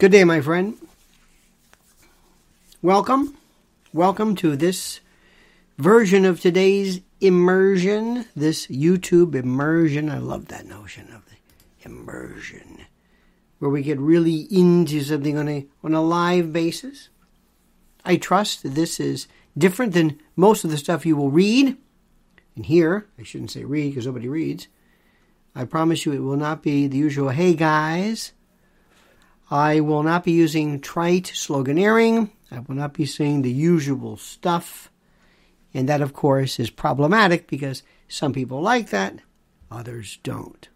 Good day, my friend. Welcome. Welcome to this version of today's immersion, this YouTube immersion. I love that notion of the immersion, where we get really into something on a, on a live basis. I trust this is different than most of the stuff you will read and hear. I shouldn't say read because nobody reads. I promise you it will not be the usual, hey guys I will not be using trite sloganeering. I will not be saying the usual stuff. And that, of course, is problematic because some people like that, others don't.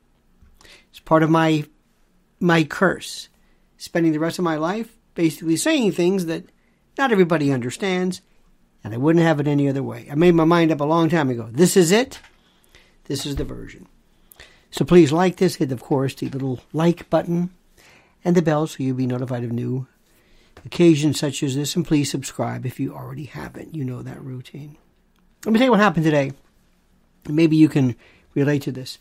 It's part of my my curse, spending the rest of my life basically saying things that not everybody understands, and I wouldn't have it any other way. I made my mind up a long time ago. This is it. This is the version. So please like this. Hit, of course, the little like button and the bell so you'll be notified of new occasions such as this. And please subscribe if you already haven't. You know that routine. Let me tell you what happened today. Maybe you can relate to this.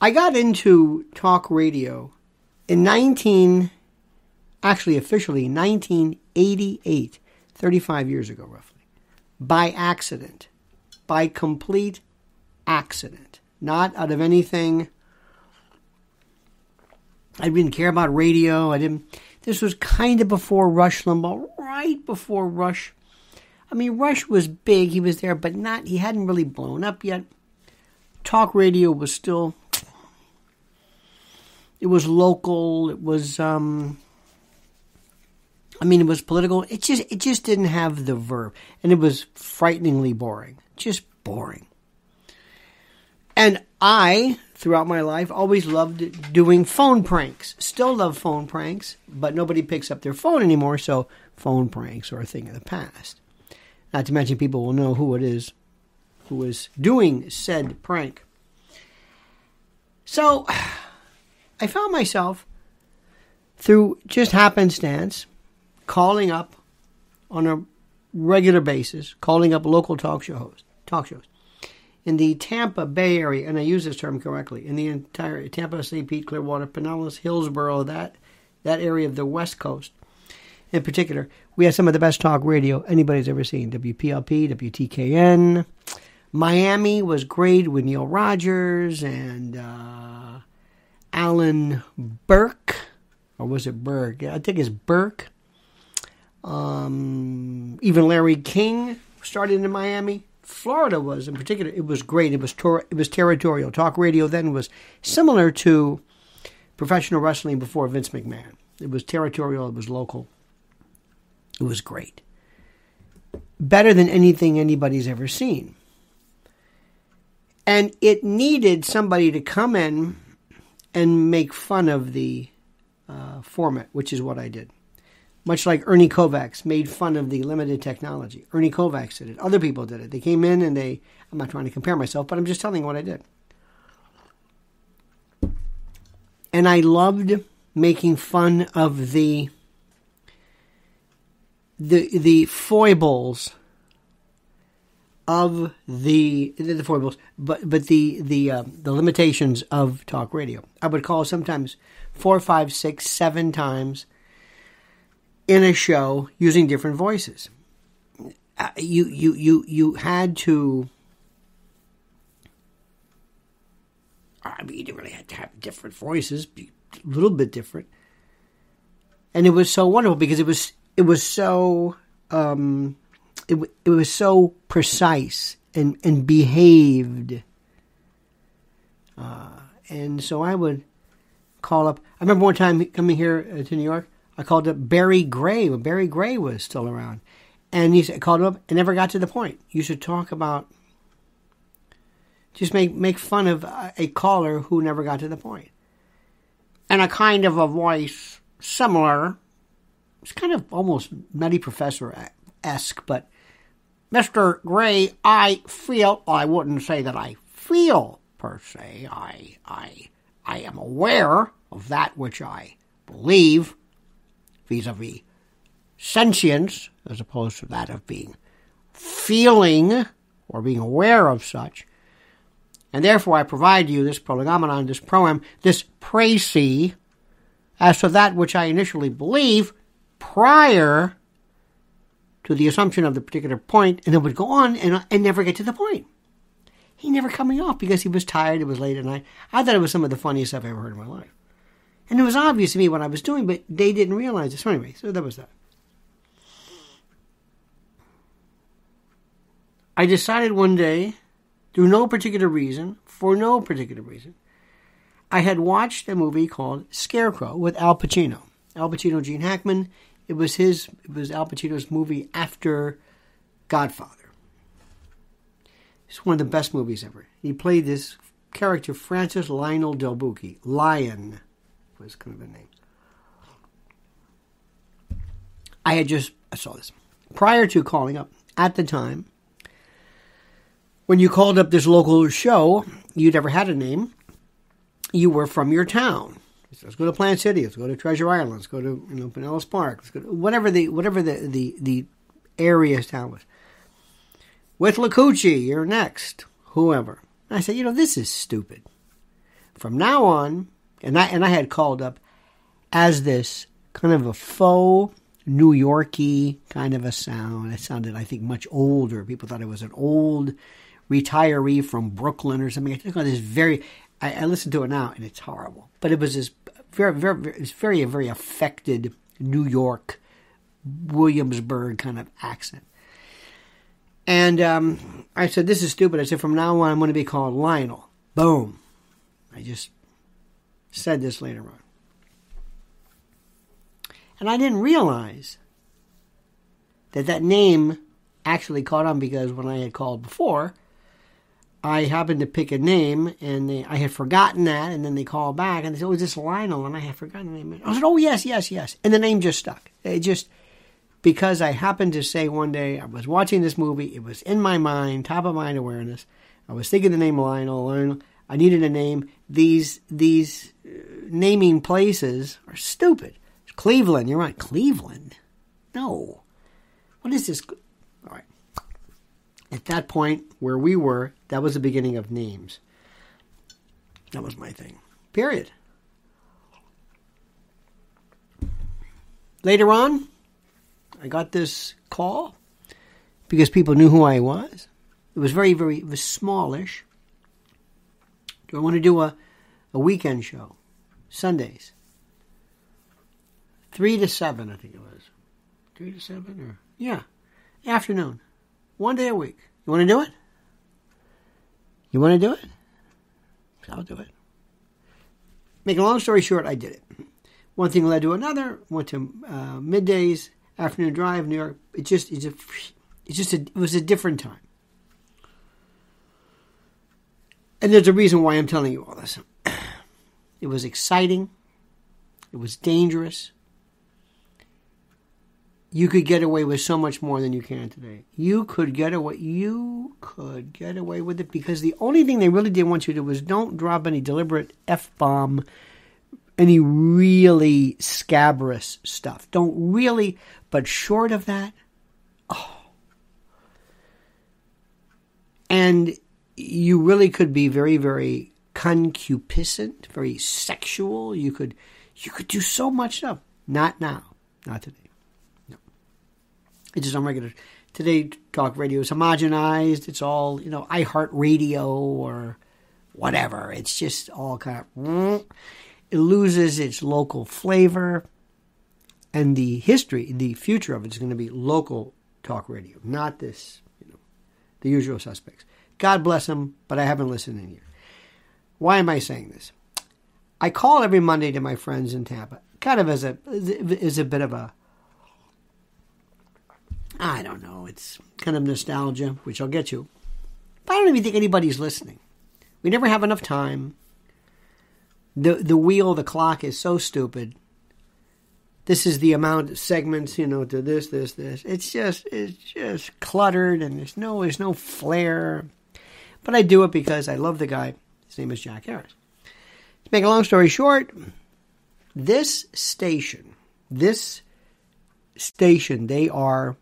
I got into talk radio in 19, actually officially 1988, 35 years ago roughly, by accident, by complete accident, not out of anything I didn't care about radio. I didn't. This was kind of before Rush Limbaugh, right before Rush. I mean, Rush was big. He was there, but not. He hadn't really blown up yet. Talk radio was still. It was local. It was. um I mean, it was political. It just it just didn't have the verb, and it was frighteningly boring. Just boring. And I throughout my life. Always loved doing phone pranks. Still love phone pranks, but nobody picks up their phone anymore, so phone pranks are a thing of the past. Not to mention, people will know who it is who is doing said prank. So, I found myself through just happenstance calling up on a regular basis, calling up local talk show hosts, talk shows in the Tampa Bay area, and I use this term correctly, in the entire Tampa, St. Pete, Clearwater, Pinellas, Hillsborough, that that area of the West Coast, in particular, we have some of the best talk radio anybody's ever seen. WPLP, WTKN, Miami was great with Neil Rogers and uh, Alan Burke, or was it Burke? I think it's Burke. Um, even Larry King started in Miami. Florida was in particular, it was great. It was it was territorial. Talk radio then was similar to professional wrestling before Vince McMahon. It was territorial. It was local. It was great. Better than anything anybody's ever seen. And it needed somebody to come in and make fun of the uh, format, which is what I did much like Ernie Kovacs made fun of the limited technology. Ernie Kovacs did it. Other people did it. They came in and they, I'm not trying to compare myself, but I'm just telling what I did. And I loved making fun of the the the foibles of the the foibles, but but the the uh, the limitations of talk radio. I would call sometimes four, five, six, seven times in a show using different voices. Uh, you you you you had to. I mean, you really had to have different voices, be a little bit different, and it was so wonderful because it was it was so um, it it was so precise and and behaved, uh, and so I would call up. I remember one time coming here uh, to New York. I called up Barry Gray when Barry Gray was still around. And he said, called him up and never got to the point. You should talk about, just make, make fun of a caller who never got to the point. And a kind of a voice similar, it's kind of almost Medi Professor esque, but Mr. Gray, I feel, I wouldn't say that I feel per se. I, I, I am aware of that which I believe vis a vis sentience, as opposed to that of being feeling or being aware of such. And therefore, I provide you this prolegomenon, this proem, this précis, as to that which I initially believe prior to the assumption of the particular point, and then would go on and, and never get to the point. He never me off because he was tired, it was late at night. I thought it was some of the funniest stuff I ever heard in my life. And it was obvious to me what I was doing, but they didn't realize it. So anyway, so that was that. I decided one day, through no particular reason, for no particular reason, I had watched a movie called Scarecrow with Al Pacino. Al Pacino, Gene Hackman. It was his. It was Al Pacino's movie after Godfather. It's one of the best movies ever. He played this character, Francis Lionel Delbuchi. Lion was kind of the name. I had just I saw this prior to calling up. At the time, when you called up this local show, you'd ever had a name. You were from your town. So let's go to Plant City. Let's go to Treasure Island. Let's go to you know Pinellas Park. Let's go to whatever the whatever the the the area town was. With Lacucci, you're next. Whoever. I said, you know, this is stupid. From now on, and I and I had called up as this kind of a faux New Yorky kind of a sound. It sounded, I think, much older. People thought it was an old retiree from Brooklyn or something. I on this very. I, I listened to it now, and it's horrible. But it was this very, very, very it's very, very affected New York, Williamsburg kind of accent. And um, I said, "This is stupid." I said, "From now on, I'm going to be called Lionel." Boom. I just said this later on. And I didn't realize that that name actually caught on because when I had called before, I happened to pick a name and they, I had forgotten that, and then they called back and they said, "Oh, is this Lionel?" And I had forgotten the name. I said, "Oh, yes, yes, yes," and the name just stuck. It just because I happened to say one day I was watching this movie, it was in my mind, top of mind awareness. I was thinking the name Lionel. Lionel I needed a name. These these uh, naming places are stupid. Cleveland, you're right. Cleveland. No. What is this? All right. At that point where we were, that was the beginning of names. That was my thing. Period. Later on, I got this call because people knew who I was. It was very, very, it was smallish. Do I want to do a, a weekend show? Sundays. Three to seven, I think it was. Three to seven or yeah. Afternoon. One day a week. You wanna do it? You wanna do it? I'll do it. Make a long story short, I did it. One thing led to another. Went to uh, middays, afternoon drive, New York. It just it's a, it's just a, it was a different time. And there's a reason why I'm telling you all this. It was exciting. It was dangerous. You could get away with so much more than you can today. You could get away. You could get away with it because the only thing they really did want you to do was don't drop any deliberate f bomb, any really scabrous stuff. Don't really. But short of that, oh. And you really could be very, very concupiscent, very sexual. You could, you could do so much stuff. Not now, not today. No, it's just on regular. Today, talk radio is homogenized. It's all you know, iHeartRadio or whatever. It's just all kind of. It loses its local flavor, and the history, the future of it is going to be local talk radio, not this, you know, the usual suspects. God bless him, but I haven't listened in years. Why am I saying this? I call every Monday to my friends in Tampa, kind of as a as a bit of a I don't know, it's kind of nostalgia, which I'll get to. But I don't even think anybody's listening. We never have enough time. The the wheel, the clock is so stupid. This is the amount of segments, you know, to this, this, this. It's just it's just cluttered and there's no there's no flair. But I do it because I love the guy. His name is Jack Harris. To make a long story short, this station, this station they are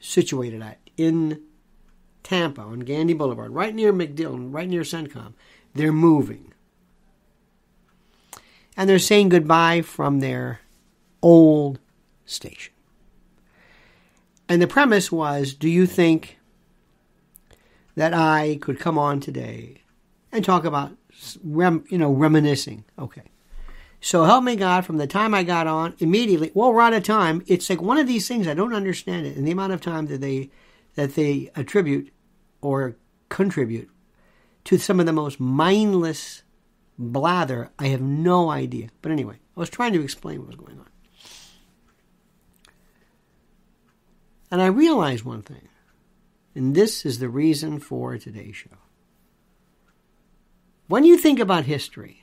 situated at in Tampa on Gandy Boulevard, right near MacDill, right near CENTCOM, they're moving. and they're saying goodbye from their old station. And the premise was do you think that I could come on today and talk about, rem, you know, reminiscing? Okay. So help me God, from the time I got on, immediately, well, we're out of time. It's like one of these things I don't understand it, and the amount of time that they that they attribute or contribute to some of the most mindless blather. I have no idea. But anyway, I was trying to explain what was going on. And I realized one thing, and this is the reason for today's show. When you think about history,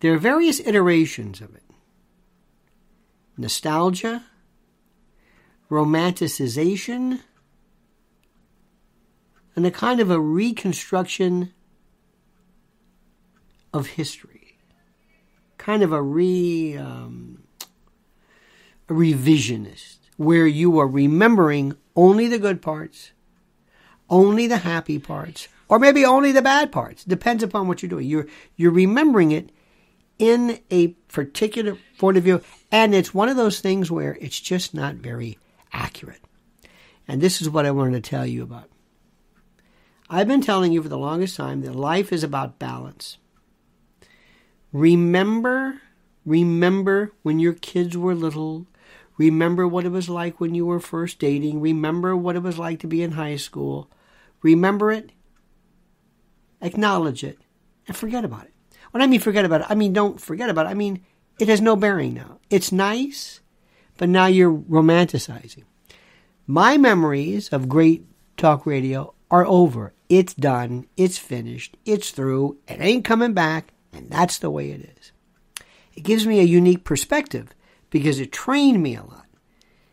there are various iterations of it nostalgia, romanticization, and a kind of a reconstruction of history, kind of a re um, a revisionist, where you are remembering only the good parts, only the happy parts, or maybe only the bad parts. Depends upon what you're doing. You're you're remembering it in a particular point of view, and it's one of those things where it's just not very accurate. And this is what I wanted to tell you about. I've been telling you for the longest time that life is about balance. Remember, remember when your kids were little. Remember what it was like when you were first dating. Remember what it was like to be in high school. Remember it, acknowledge it, and forget about it. When I mean forget about it, I mean don't forget about it. I mean it has no bearing now. It's nice, but now you're romanticizing. My memories of great talk radio are over. It's done. It's finished. It's through. It ain't coming back. And that's the way it is. It gives me a unique perspective because it trained me a lot.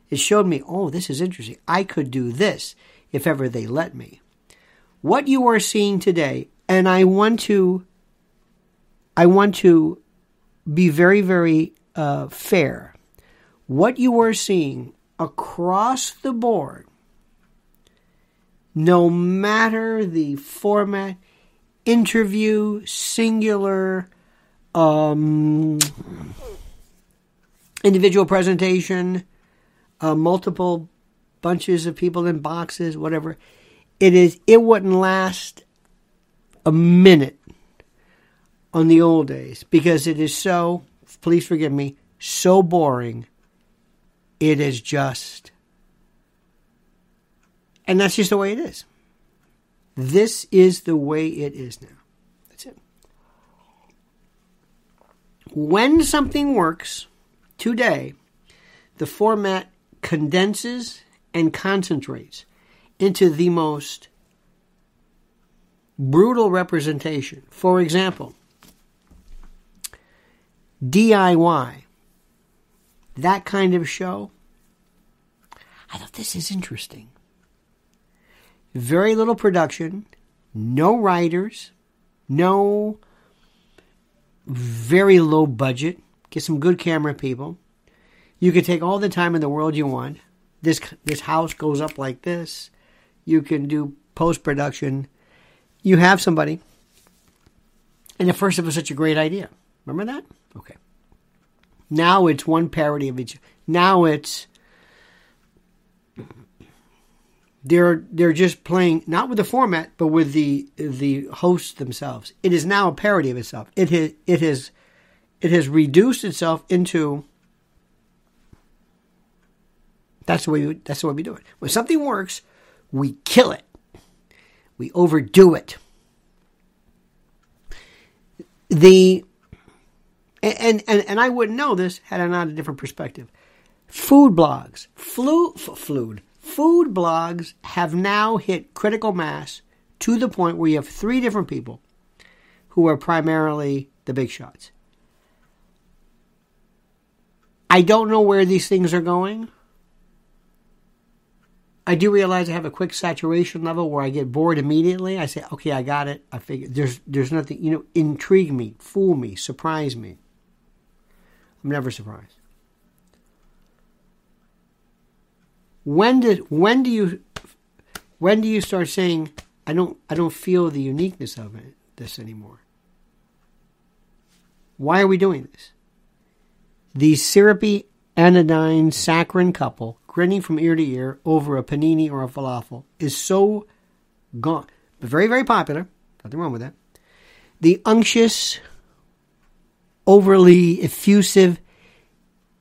It showed me, oh, this is interesting. I could do this if ever they let me. What you are seeing today, and I want to, I want to be very, very uh, fair. What you are seeing across the board, no matter the format, interview, singular, um, individual presentation, uh, multiple bunches of people in boxes, whatever. It is. It wouldn't last a minute on the old days because it is so. Please forgive me. So boring. It is just, and that's just the way it is. This is the way it is now. That's it. When something works today, the format condenses and concentrates into the most brutal representation. For example, DIY, that kind of show. I thought this is interesting very little production, no writers, no very low budget. Get some good camera people. You can take all the time in the world you want. This this house goes up like this. You can do post production. You have somebody. And at first, it was such a great idea. Remember that? Okay. Now it's one parody of each. Now it's they're they're just playing not with the format but with the the hosts themselves. It is now a parody of itself. It has it has it has reduced itself into that's the way we, that's the way we do it. When something works, we kill it. We overdo it. The and and and I wouldn't know this had I not a different perspective. Food blogs, flu, fluid, food blogs have now hit critical mass to the point where you have three different people who are primarily the big shots. I don't know where these things are going. I do realize I have a quick saturation level where I get bored immediately. I say, "Okay, I got it. I figure there's there's nothing, you know, intrigue me, fool me, surprise me." I'm never surprised. when did when do you when do you start saying I don't I don't feel the uniqueness of it, this anymore? Why are we doing this? The syrupy anodyne saccharine couple grinning from ear to ear over a panini or a falafel is so gone, but very, very popular. Nothing wrong with that. The unctuous, overly effusive,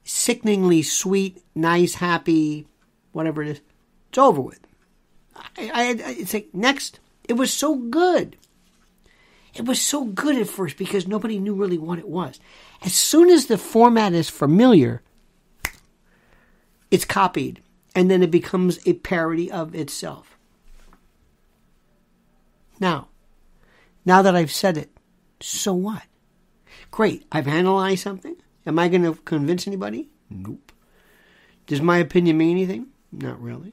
sickeningly sweet, nice, happy, whatever it is, it's over with. I, I, it's like, next. It was so good. It was so good at first because nobody knew really what it was. As soon as the format is familiar, it's copied and then it becomes a parody of itself. Now, now that I've said it, so what? Great, I've analyzed something. Am I going to convince anybody? Nope. Does my opinion mean anything? Not really.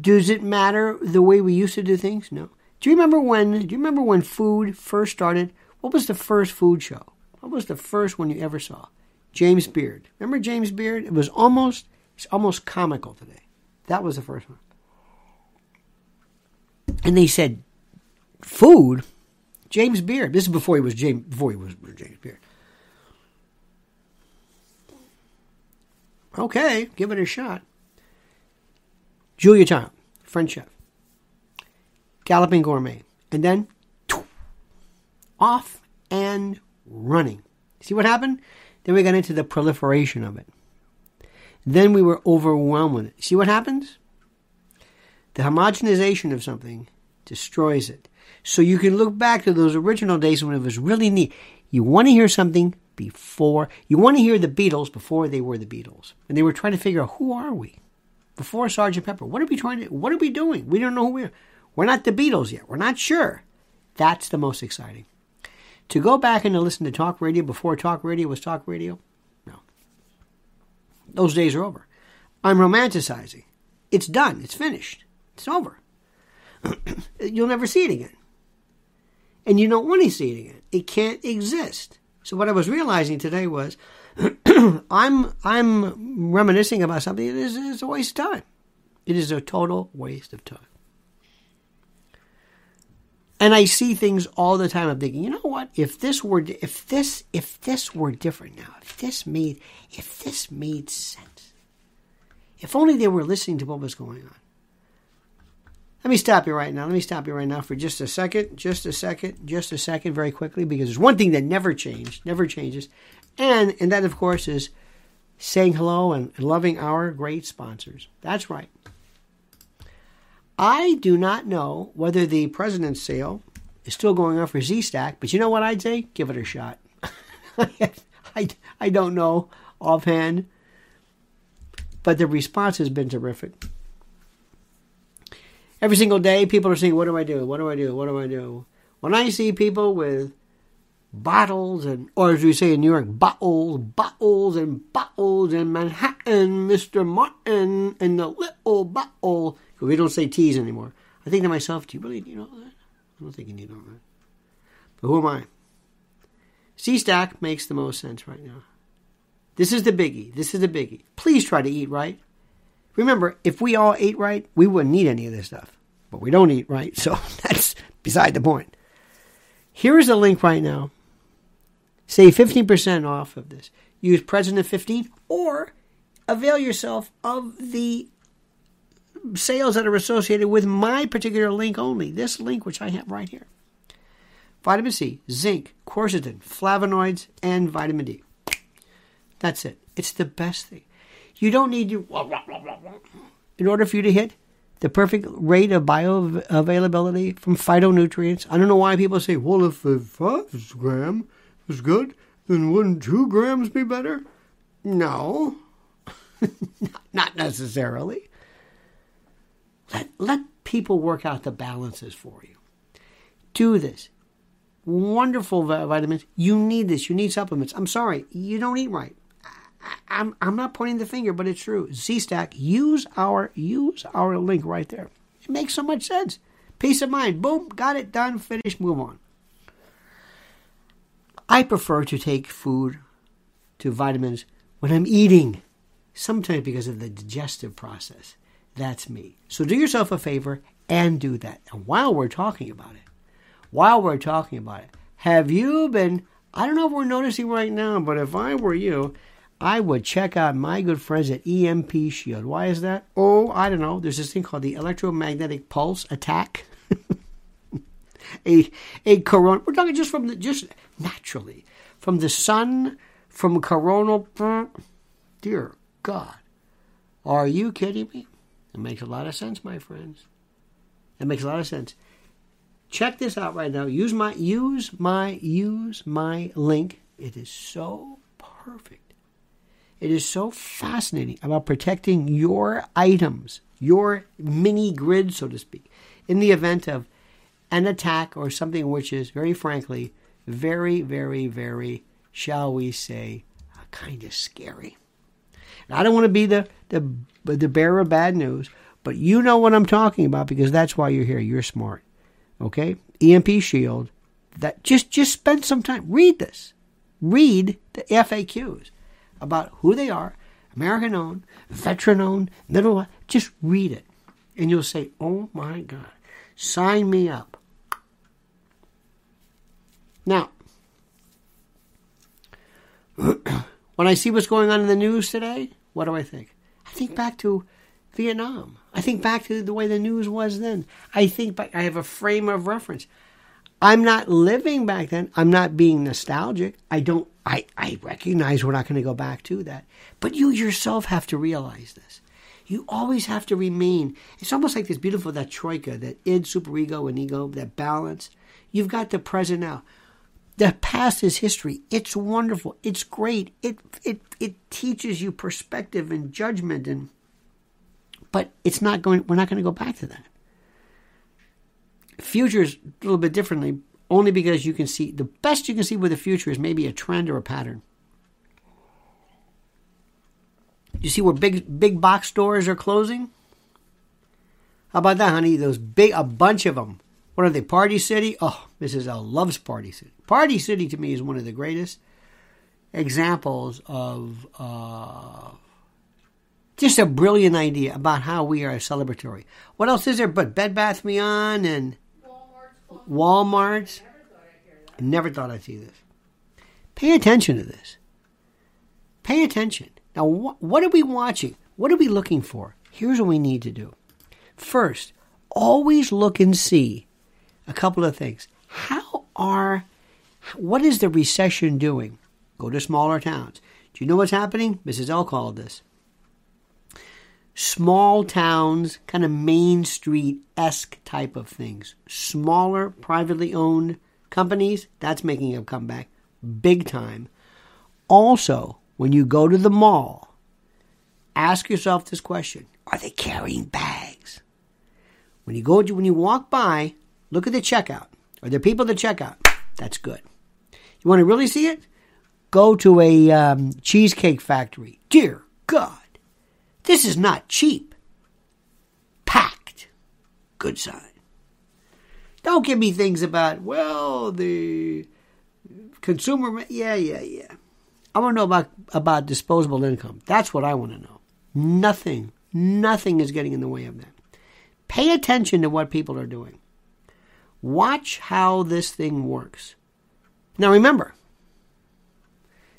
Does it matter the way we used to do things? No. Do you remember when? Do you remember when food first started? What was the first food show? What was the first one you ever saw? James Beard. Remember James Beard? It was almost it's almost comical today. That was the first one. And they said, food. James Beard. This is before he was James. Before he was James Beard. Okay, give it a shot. Julia Child, French chef. Galloping Gourmet. And then off and running. See what happened? Then we got into the proliferation of it. Then we were overwhelmed with it. See what happens? The homogenization of something destroys it. So you can look back to those original days when it was really neat. You want to hear something before, you want to hear the Beatles before they were the Beatles. And they were trying to figure out who are we? Before Sergeant Pepper. What are we trying to, what are we doing? We don't know who we are. We're not the Beatles yet. We're not sure. That's the most exciting. To go back and to listen to talk radio before talk radio was talk radio, no. Those days are over. I'm romanticizing. It's done. It's finished. It's over. You'll never see it again. And you don't want to see it again. It can't exist. So what I was realizing today was I'm I'm reminiscing about something that is, is a waste of time. It is a total waste of time. And I see things all the time. I'm thinking, you know what? If this were, if this, if this were different now, if this made, if this made sense, if only they were listening to what was going on. Let me stop you right now. Let me stop you right now for just a second, just a second, just a second, very quickly, because there's one thing that never changed, never changes, and and that of course is saying hello and loving our great sponsors. That's right. I do not know whether the president's sale is still going on for Z-Stack, but you know what I'd say? Give it a shot. I, I don't know offhand, but the response has been terrific. Every single day, people are saying, What do I do? What do I do? What do I do? When I see people with bottles and, or as we say in New York, bottles, bottles and bottles in Manhattan, Mr. Martin, and the little bottle we don't say T's anymore. I think to myself, do you really need all that? I don't think you need all that. But who am I? Z-Stack makes the most sense right now. This is the biggie. This is the biggie. Please try to eat right. Remember, if we all ate right, we wouldn't need any of this stuff. But we don't eat right, so that's beside the point. Here is a link right now. Save 15% off of this. Use President 15 or avail yourself of the sales that are associated with my particular link only. This link, which I have right here. Vitamin C, zinc, quercetin, flavonoids, and vitamin D. That's it. It's the best thing. You don't need to, in order for you to hit the perfect rate of bioavailability from phytonutrients. I don't know why people say, well, if five gram is good, then wouldn't two grams be better? No, not necessarily. Let, let people work out the balances for you. Do this. Wonderful vitamins. You need this. You need supplements. I'm sorry, you don't eat right. I, am I'm not pointing the finger, but it's true. Z-Stack, use our use our link right there. It makes so much sense. Peace of mind. Boom, got it done, finished, move on. I prefer to take food to vitamins when I'm eating, sometimes because of the digestive process. That's me. So do yourself a favor and do that. And while we're talking about it, while we're talking about it, Have you been? I don't know if we're noticing right now, but if I were you, I would check out my good friends at EMP Shield. Why is that? Oh, I don't know. There's this thing called the electromagnetic pulse attack. a a corona. We're talking just from the just naturally from the sun, from coronal. Dear God, are you kidding me? It makes a lot of sense, my friends. It makes a lot of sense. Check this out right now. Use my use my use my link. It is so perfect. It is so fascinating about protecting your items, your mini grid, so to speak, in the event of an attack or something which is, very frankly, very, very, very, shall we say, kind of scary. And I don't want to be the, the the bearer of bad news, but you know what I'm talking about because that's why you're here. You're smart. Okay? EMP Shield. That just just spend some time. Read this. Read the FAQs about who they are, American owned, veteran owned, middle. Just read it, and you'll say, "Oh my God, sign me up." Now, when I see what's going on in the news today, what do I think? I think back to Vietnam. I think back to the way the news was then. I think back, I have a frame of reference. I'm not living back then. I'm not being nostalgic. I don't I, I recognize we're not going to go back to that. But you yourself have to realize this. You always have to remain. It's almost like this beautiful that troika, that id, superego, and ego, that balance. You've got the present now. The past is history. It's wonderful. It's great. It it it teaches you perspective and judgment and but it's not going we're not going to go back to that. Future is a little bit differently only because you can see the best you can see with the future is maybe a trend or a pattern. You see where big big box stores are closing? How about that, honey? Those big a bunch of them what are they? Party City? Oh, Mrs. L loves Party City. Party City to me is one of the greatest examples of uh, just a brilliant idea about how we are celebratory. What else is there but Bed Bath Beyond and Walmart's? I never thought I'd see this. Pay attention to this. Pay attention. Now, wh- what are we watching? What are we looking for? Here's what we need to do. First, always look and see a couple of things. How are, what is the recession doing? Go to smaller towns. Do you know what's happening? Mrs. L called this. Small towns, kind of Main Street esque type of things. Smaller, privately owned companies, that's making a comeback big time. Also, when you go to the mall, ask yourself this question Are they carrying bags? When you go, to, when you walk by, Look at the checkout. Are there people at the checkout? That's good. You want to really see it? Go to a um, cheesecake factory. Dear God, this is not cheap. Packed. Good sign. Don't give me things about, well, the consumer. Yeah, yeah, yeah. I want to know about, about disposable income. That's what I want to know. Nothing, nothing is getting in the way of that. Pay attention to what people are doing. Watch how this thing works. Now remember,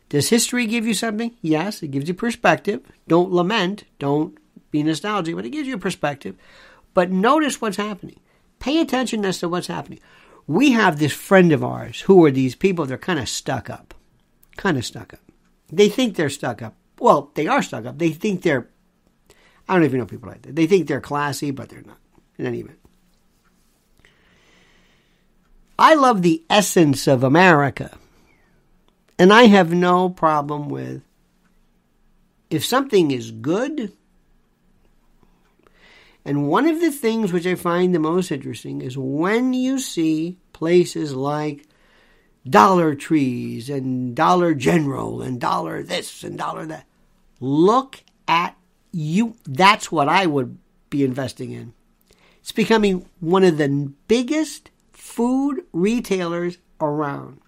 does history give you something? Yes, it gives you perspective. Don't lament, don't be nostalgic, but it gives you perspective. But notice what's happening. Pay attention as to what's happening. We have this friend of ours who are these people, they're kind of stuck up. Kind of stuck up. They think they're stuck up. Well, they are stuck up. They think they're, I don't even know people like that. They think they're classy, but they're not, in any event. I love the essence of America. And I have no problem with if something is good. And one of the things which I find the most interesting is when you see places like Dollar Trees and Dollar General and Dollar this and Dollar that. Look at you. That's what I would be investing in. It's becoming one of the biggest food retailers around.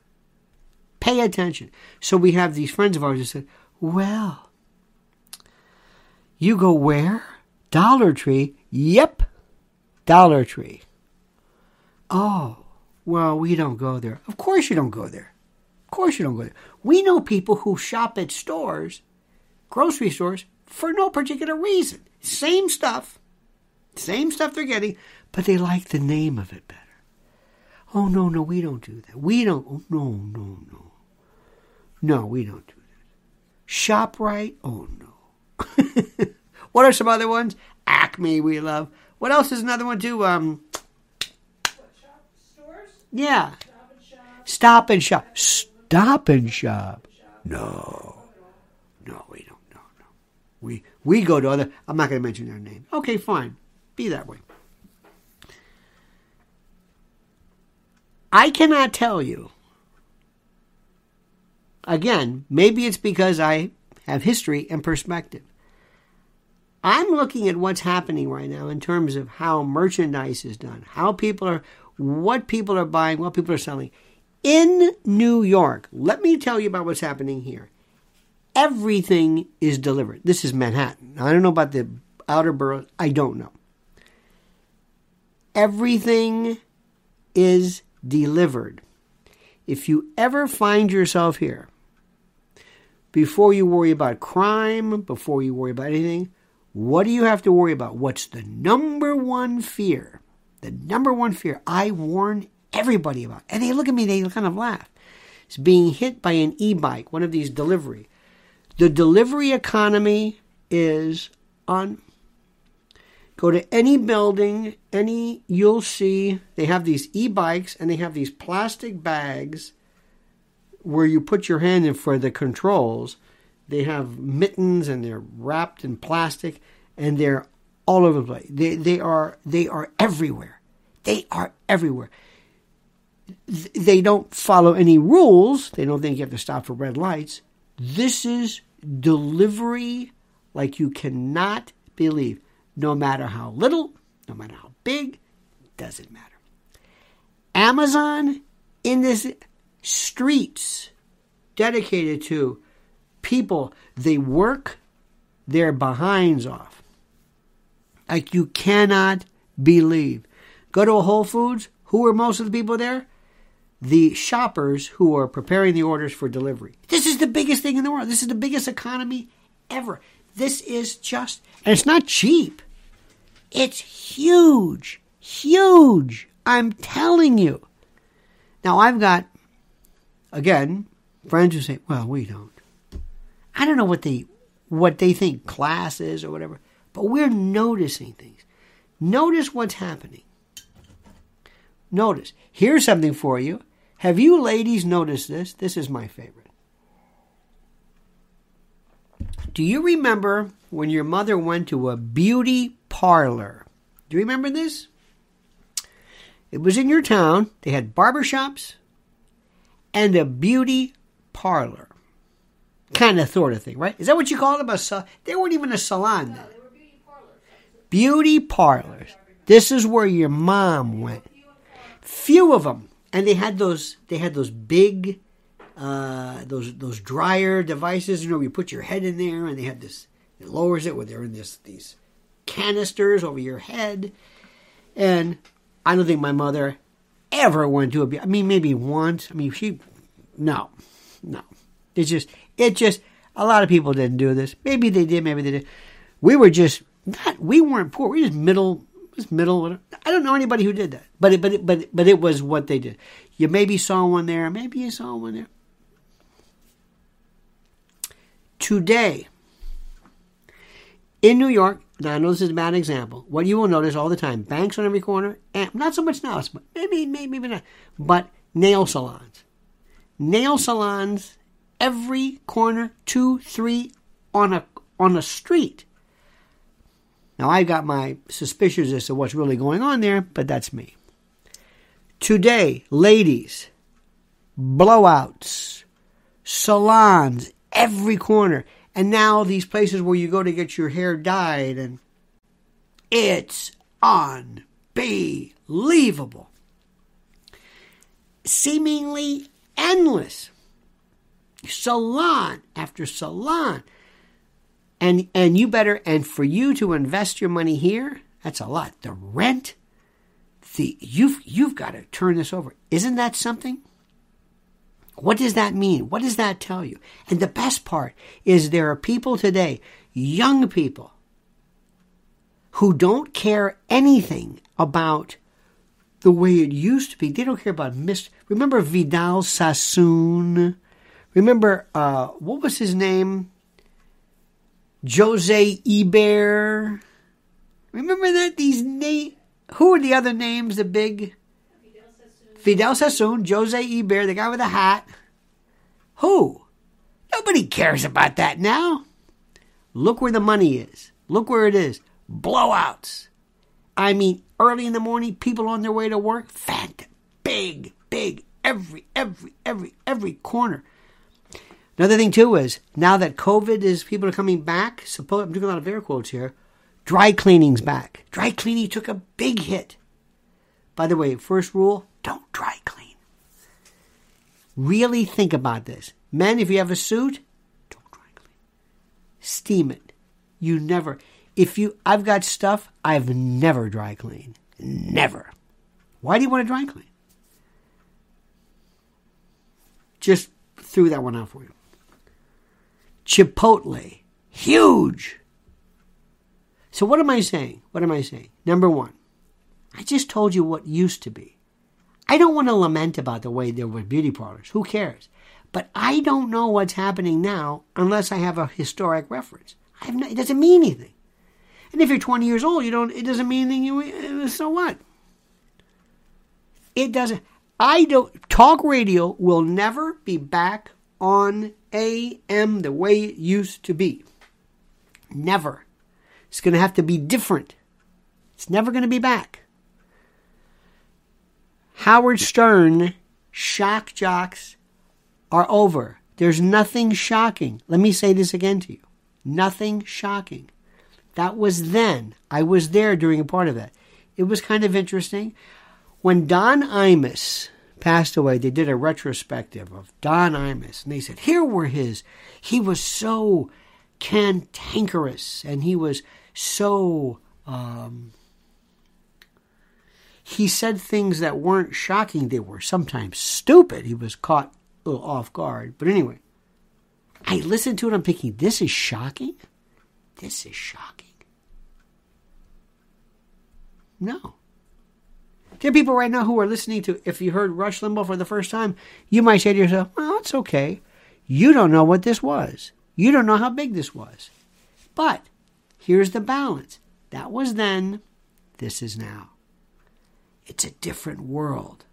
Pay attention. So we have these friends of ours who said, Well, you go where? Dollar Tree. Yep, Dollar Tree. Oh, well, we don't go there. Of course you don't go there. Of course you don't go there. We know people who shop at stores, grocery stores, for no particular reason. Same stuff, same stuff they're getting, but they like the name of it better. Oh, no, no, we don't do that. We don't. Oh, no, no, no. No, we don't do that. ShopRite? Oh, no. what are some other ones? Acme, we love. What else is another one, too? Um, what, shop stores? yeah. Stop and shop. Stop and shop. No. No, we don't. No, no. We we go to other. I'm not going to mention their name. Okay, fine. Be that way. I cannot tell you. Again, maybe it's because I have history and perspective. I'm looking at what's happening right now in terms of how merchandise is done, how people are, what people are buying, what people are selling. In New York, let me tell you about what's happening here. Everything is delivered. This is Manhattan. I don't know about the outer boroughs. I don't know. Everything is delivered. If you ever find yourself here, before you worry about crime, before you worry about anything, what do you have to worry about? What's the number one fear? The number one fear I warn everybody about. And they look at me, they kind of laugh. It's being hit by an e bike, one of these delivery. The delivery economy is on Go to any building, any you'll see they have these e-bikes and they have these plastic bags where you put your hand in for the controls. They have mittens and they're wrapped in plastic and they're all over the place. They they are they are everywhere. They are everywhere. They don't follow any rules. They don't think you have to stop for red lights. This is delivery like you cannot believe no matter how little, no matter how big, doesn't matter. Amazon in this streets dedicated to people, they work their behinds off. Like you cannot believe. Go to a Whole Foods, who are most of the people there? The shoppers who are preparing the orders for delivery. This is the biggest thing in the world. This is the biggest economy ever. This is just, and it's not cheap. It's huge, huge. I'm telling you. Now, I've got, again, friends who say, well, we don't. I don't know what they, what they think class is or whatever, but we're noticing things. Notice what's happening. Notice. Here's something for you. Have you ladies noticed this? This is my favorite. Do you remember when your mother went to a beauty parlor? Do you remember this? It was in your town. They had barbershops and a beauty parlor. Kind of sort of thing, right? Is that what you call them? A, they weren't even a salon then. beauty parlors. This is where your mom went. Few of them. And they had those they had those big uh, those those dryer devices. You know, you put your head in there, and they have this. It lowers it where they're in this these canisters over your head. And I don't think my mother ever went to a. I mean, maybe once. I mean, she. No, no. It's just it just a lot of people didn't do this. Maybe they did. Maybe they did. We were just not. We weren't poor. We were just middle. Just middle. I don't know anybody who did that. But it, but it, but but it was what they did. You maybe saw one there. Maybe you saw one there today in New York, now I know this is a bad example. What you will notice all the time: banks on every corner, and not so much now, but maybe, maybe, maybe not. But nail salons, nail salons, every corner, two, three, on a on a street. Now I've got my suspicions as to what's really going on there, but that's me. Today, ladies, blowouts, salons, every corner. And now these places where you go to get your hair dyed and it's unbelievable. Seemingly endless. Salon after salon. And and you better and for you to invest your money here, that's a lot. The rent, the you've you've got to turn this over. Isn't that something? What does that mean? What does that tell you? And the best part is there are people today, young people, who don't care anything about the way it used to be. They don't care about Mr. Remember Vidal Sassoon? Remember uh, what was his name? Jose Eber. Remember that these names who are the other names? The big Vidal Sassoon, Jose Eber, the guy with the hat. Who? Nobody cares about that now. Look where the money is. Look where it is. Blowouts. I mean, early in the morning, people on their way to work, fat, big, big, every, every, every, every corner. Another thing too is now that COVID is, people are coming back. Suppose I'm doing a lot of air quotes here. Dry cleaning's back. Dry cleaning took a big hit. By the way, first rule don't dry clean. Really think about this. Men, if you have a suit, don't dry clean. Steam it. You never. If you, I've got stuff I've never dry cleaned. Never. Why do you want to dry clean? Just threw that one out for you. Chipotle. Huge. So, what am I saying? What am I saying? Number one, I just told you what used to be. I don't want to lament about the way there were beauty parlors. Who cares? But I don't know what's happening now unless I have a historic reference. No, it doesn't mean anything. And if you're 20 years old, you don't. It doesn't mean anything. You, uh, so what? It doesn't. I don't. Talk radio will never be back on AM the way it used to be. Never. It's going to have to be different. It's never going to be back. Howard Stern shock jocks are over. There's nothing shocking. Let me say this again to you. Nothing shocking. That was then. I was there during a part of that. It was kind of interesting. When Don Imus passed away, they did a retrospective of Don Imus, and they said, here were his. He was so cantankerous, and he was so um, he said things that weren't shocking. They were sometimes stupid. He was caught a little off guard. But anyway, I listened to it. I'm thinking, this is shocking. This is shocking. No. There are people right now who are listening to, if you heard Rush Limbaugh for the first time, you might say to yourself, well, it's okay. You don't know what this was. You don't know how big this was. But Here's the balance. That was then, this is now. It's a different world.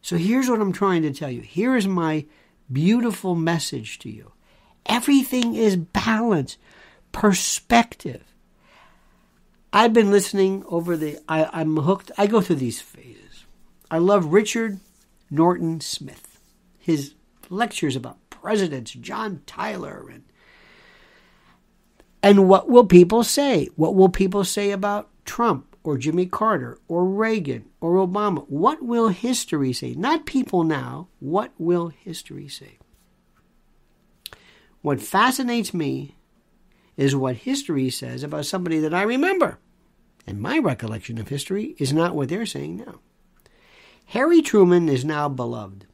So here's what I'm trying to tell you. Here is my beautiful message to you. Everything is balance, perspective. I've been listening over the, I, I'm hooked, I go through these phases. I love Richard Norton Smith, his lectures about presidents, John Tyler, and and what will people say? What will people say about Trump or Jimmy Carter or Reagan or Obama? What will history say? Not people now. What will history say? What fascinates me is what history says about somebody that I remember. And my recollection of history is not what they're saying now. Harry Truman is now beloved.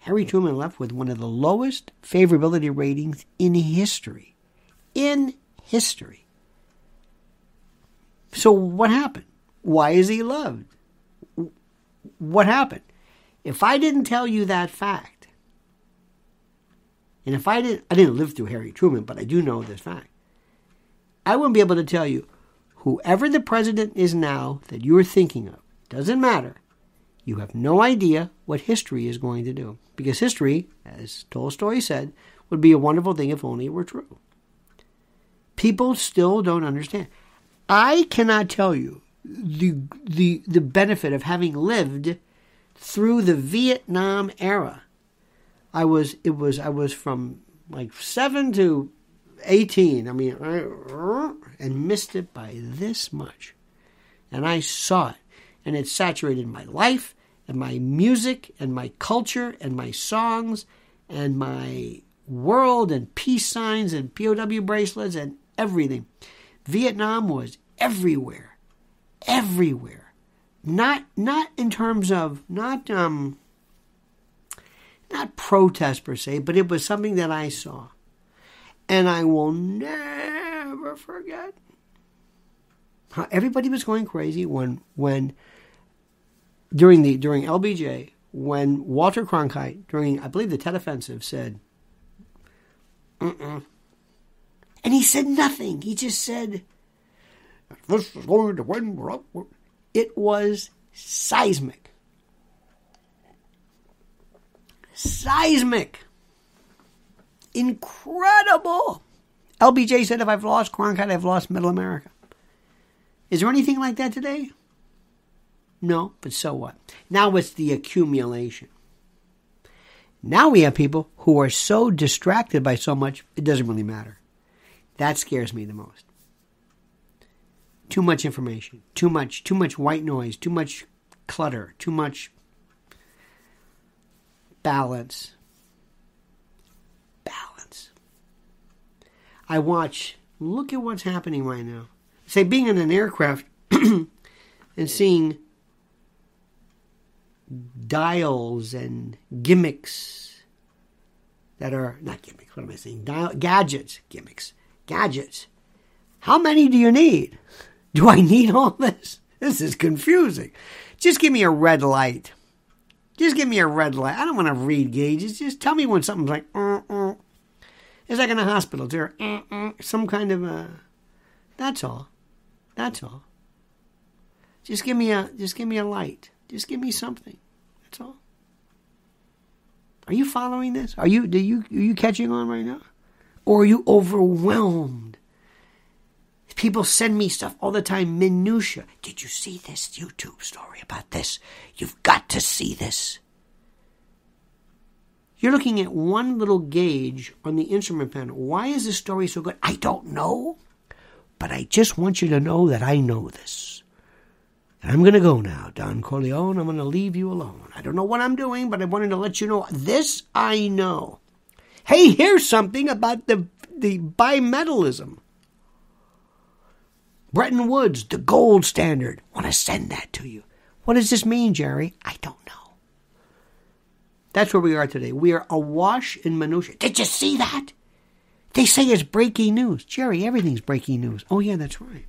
Harry Truman left with one of the lowest favorability ratings in history. In history. So, what happened? Why is he loved? What happened? If I didn't tell you that fact, and if I didn't, I didn't live through Harry Truman, but I do know this fact, I wouldn't be able to tell you whoever the president is now that you're thinking of, doesn't matter. You have no idea what history is going to do. Because history, as Tolstoy said, would be a wonderful thing if only it were true. People still don't understand. I cannot tell you the the the benefit of having lived through the Vietnam era. I was it was I was from like 7 to 18. I mean, and missed it by this much. And I saw it and it saturated my life and my music and my culture and my songs and my world and peace signs and POW bracelets and everything. Vietnam was everywhere, everywhere. not not in terms of not um not protest per se, but it was something that I saw. And I will never forget how everybody was going crazy when when during the during LBJ when Walter Cronkite during I believe the Tet Offensive said, Mm-mm. and he said nothing. He just said, "This is going to win." It was seismic. Seismic. Incredible. LBJ said, if I've lost Cronkite, I've lost Middle America. Is there anything like that today? No, but so what? Now it's the accumulation. Now we have people who are so distracted by so much, it doesn't really matter. That scares me the most. Too much information, too much, too much white noise, too much clutter, too much balance. Balance. I watch, look at what's happening right now. Say, being in an aircraft and seeing dials and gimmicks that are not gimmicks, what am I saying? Dial, gadgets, gimmicks, gadgets. How many do you need? Do I need all this? This is confusing. Just give me a red light. Just give me a red light. I don't want to read gauges. Just tell me when something's like, uh, uh. it's like in a hospital. There, uh, some kind of a. That's all. That's all. Just give me a. Just give me a light. Just give me something. That's all. Are you following this? Are you? Do you? Are you catching on right now? Or are you overwhelmed? People send me stuff all the time, minutia. Did you see this YouTube story about this? You've got to see this. You're looking at one little gauge on the instrument panel. Why is this story so good? I don't know. But I just want you to know that I know this. And I'm going to go now, Don Corleone. I'm going to leave you alone. I don't know what I'm doing, but I wanted to let you know this I know. Hey, here's something about the, the bimetallism. Bretton Woods, the gold standard. Want to send that to you. What does this mean, Jerry? I don't know. That's where we are today. We are awash in minutia. Did you see that? They say it's breaking news. Jerry, everything's breaking news. Oh, yeah, that's right.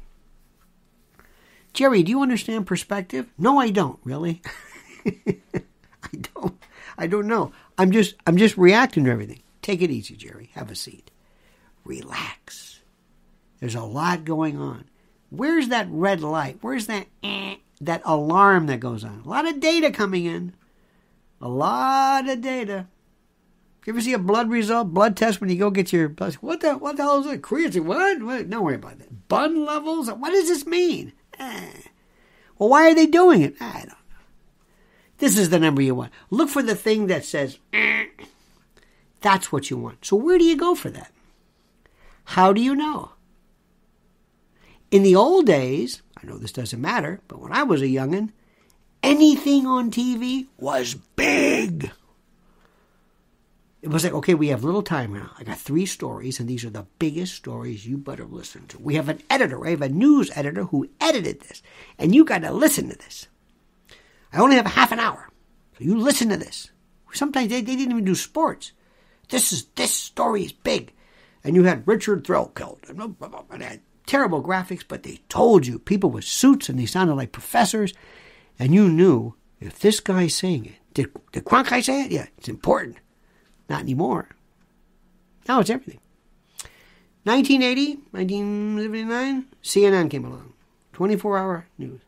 Jerry, do you understand perspective? No, I don't, really. I don't. I don't know. I'm just I'm just reacting to everything. Take it easy, Jerry. Have a seat. Relax. There's a lot going on. Where's that red light? Where's that eh, that alarm that goes on? A lot of data coming in. A lot of data. You ever see a blood result, blood test when you go get your blood? What the what the hell is it? Creatine? What? what? Don't worry about that. Bun levels? What does this mean? Eh. Well, why are they doing it? I don't know. This is the number you want. Look for the thing that says, eh. that's what you want. So where do you go for that? How do you know? In the old days, I know this doesn't matter, but when I was a youngin', anything on TV was big. It was like, okay, we have little time now. I got three stories, and these are the biggest stories you better listen to. We have an editor, I have a news editor who edited this, and you got to listen to this. I only have half an hour, so you listen to this. Sometimes they, they didn't even do sports. This is this story is big, and you had Richard Threlkeld, and terrible graphics, but they told you people with suits, and they sounded like professors, and you knew if this guy's saying it. Did, did Cronkite say it? Yeah, it's important. Not anymore. Now it's everything. 1980, 1979, CNN came along. 24 hour news.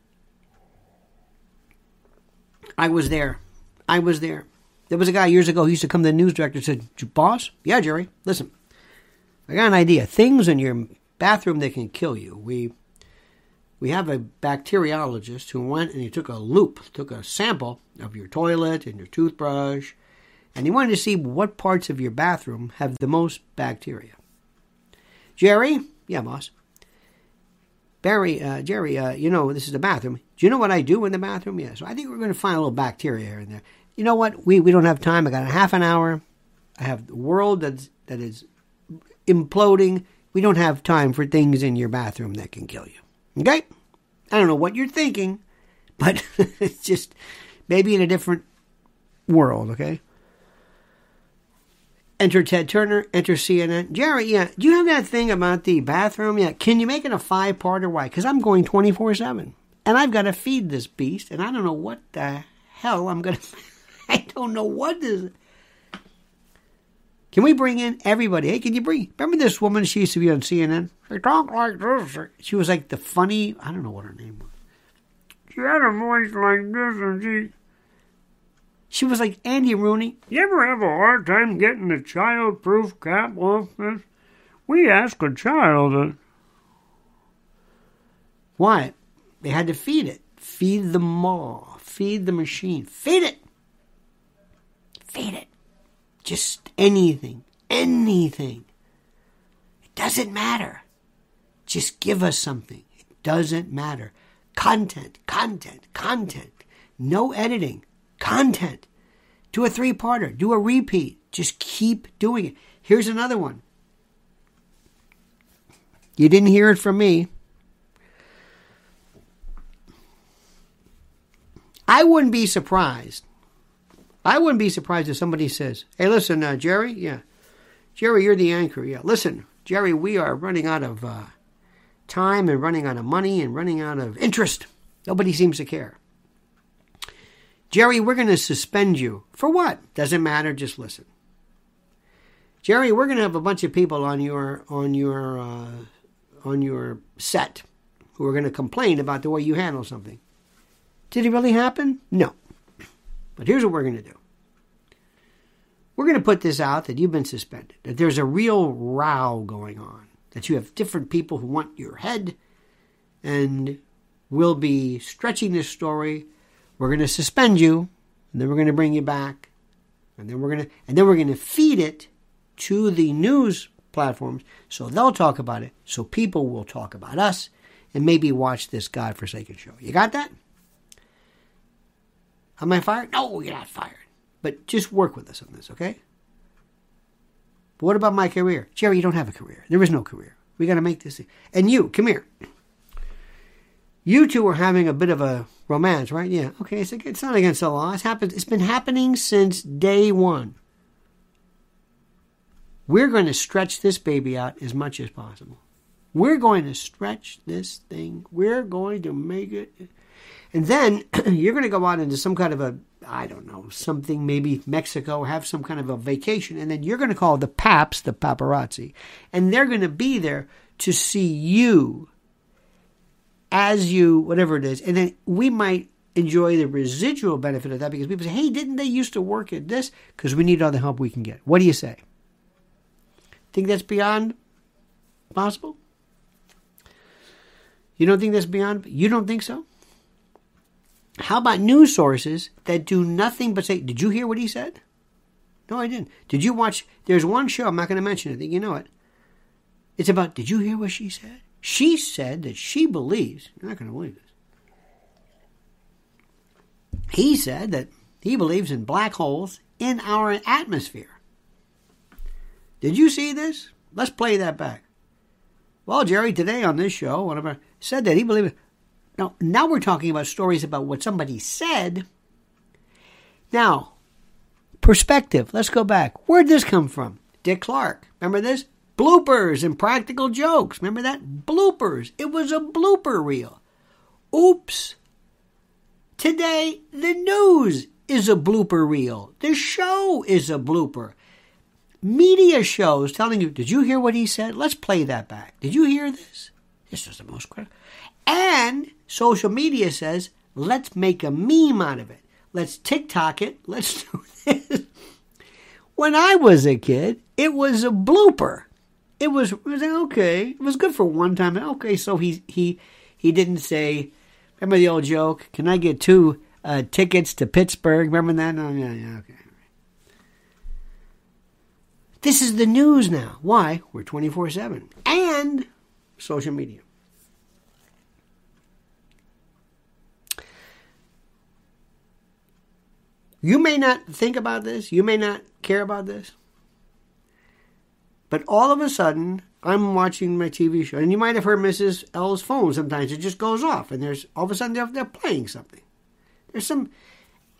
I was there. I was there. There was a guy years ago who used to come to the news director and said, Boss? Yeah, Jerry, listen. I got an idea. Things in your bathroom that can kill you. We we have a bacteriologist who went and he took a loop, took a sample of your toilet and your toothbrush and he wanted to see what parts of your bathroom have the most bacteria. Jerry, yeah, boss. Barry, uh, Jerry, uh, you know this is the bathroom. Do you know what I do in the bathroom? Yeah, so I think we're going to find a little bacteria here and there. You know what? We we don't have time. I got a half an hour. I have the world that's that is imploding. We don't have time for things in your bathroom that can kill you. Okay? I don't know what you're thinking, but it's just maybe in a different world, okay? Enter Ted Turner, enter CNN. Jerry, yeah, do you have that thing about the bathroom? Yeah, can you make it a five part or Why? Because I'm going 24 7. And I've got to feed this beast, and I don't know what the hell I'm going to. I don't know what is. Can we bring in everybody? Hey, can you bring? Remember this woman? She used to be on CNN. She talk like this. She was like the funny. I don't know what her name was. She had a voice like this, and she. She was like Andy Rooney. You ever have a hard time getting a child-proof cap off this? We ask a child. To... Why? They had to feed it. Feed the maw. Feed the machine. Feed it. Feed it. Just anything. Anything. It doesn't matter. Just give us something. It doesn't matter. Content, content, content. No editing. Content. Do a three parter. Do a repeat. Just keep doing it. Here's another one. You didn't hear it from me. I wouldn't be surprised. I wouldn't be surprised if somebody says, "Hey, listen, uh, Jerry, yeah, Jerry, you're the anchor. Yeah, listen, Jerry, we are running out of uh, time and running out of money and running out of interest. Nobody seems to care. Jerry, we're going to suspend you for what? Doesn't matter. Just listen. Jerry, we're going to have a bunch of people on your on your uh, on your set who are going to complain about the way you handle something. Did it really happen? No. But here's what we're going to do. We're going to put this out that you've been suspended, that there's a real row going on, that you have different people who want your head, and we'll be stretching this story. We're going to suspend you, and then we're going to bring you back, and then we're going to and then we're going to feed it to the news platforms so they'll talk about it, so people will talk about us, and maybe watch this godforsaken show. You got that? Am I fired? No, you're not fired. But just work with us on this, okay? But what about my career? Jerry, you don't have a career. There is no career. We got to make this. And you, come here. You two are having a bit of a romance, right? Yeah. Okay. It's, it's not against the law. It's happened. It's been happening since day one. We're going to stretch this baby out as much as possible. We're going to stretch this thing. We're going to make it. And then you're going to go out into some kind of a, I don't know, something, maybe Mexico, have some kind of a vacation. And then you're going to call the paps the paparazzi. And they're going to be there to see you as you, whatever it is. And then we might enjoy the residual benefit of that because people say, hey, didn't they used to work at this? Because we need all the help we can get. What do you say? Think that's beyond possible? You don't think that's beyond? You don't think so? How about news sources that do nothing but say, Did you hear what he said? No, I didn't. Did you watch? There's one show, I'm not going to mention it, I think you know it. It's about, Did you hear what she said? She said that she believes, you're not going to believe this. He said that he believes in black holes in our atmosphere. Did you see this? Let's play that back. Well, Jerry, today on this show, whatever, said that he believed. Now, now we're talking about stories about what somebody said. Now, perspective. Let's go back. Where'd this come from? Dick Clark. Remember this? Bloopers and practical jokes. Remember that? Bloopers. It was a blooper reel. Oops. Today, the news is a blooper reel. The show is a blooper. Media shows telling you, did you hear what he said? Let's play that back. Did you hear this? This was the most critical. And social media says, let's make a meme out of it. Let's TikTok it. Let's do this. When I was a kid, it was a blooper. It was, it was okay. It was good for one time. Okay, so he he he didn't say. Remember the old joke? Can I get two uh, tickets to Pittsburgh? Remember that? Oh yeah, yeah, okay. This is the news now. Why? We're twenty four seven and social media. You may not think about this, you may not care about this, but all of a sudden, I'm watching my TV show, and you might have heard Mrs. L's phone sometimes. It just goes off, and there's all of a sudden they're, they're playing something. There's some,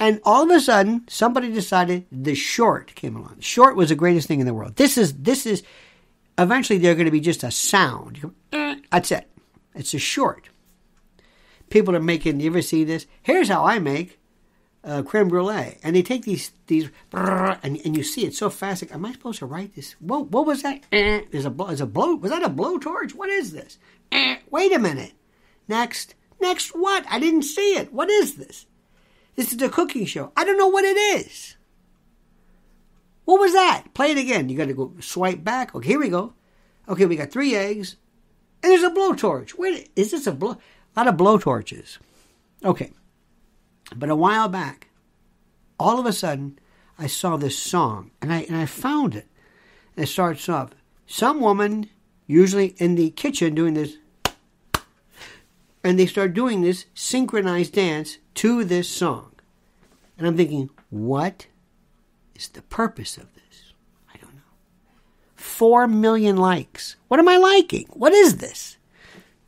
and all of a sudden, somebody decided the short came along. Short was the greatest thing in the world. This is this is. Eventually, they're going to be just a sound. Go, "Eh," That's it. It's a short. People are making. You ever see this? Here's how I make uh, creme brulee, and they take these these and, and you see it so fast. Like, am I supposed to write this? Whoa, what was that? Eh, There's a blow. Is a blow? Was that a blowtorch? What is this? Eh, Wait a minute. Next, next what? I didn't see it. What is this? This is a cooking show. I don't know what it is. What was that? Play it again. You got to go swipe back. Okay, here we go. Okay, we got three eggs, and there's a blowtorch. Wait, is this a blow? A lot of blowtorches. Okay. But a while back, all of a sudden, I saw this song and I, and I found it. And it starts off some woman, usually in the kitchen, doing this. And they start doing this synchronized dance to this song. And I'm thinking, what is the purpose of this? I don't know. Four million likes. What am I liking? What is this?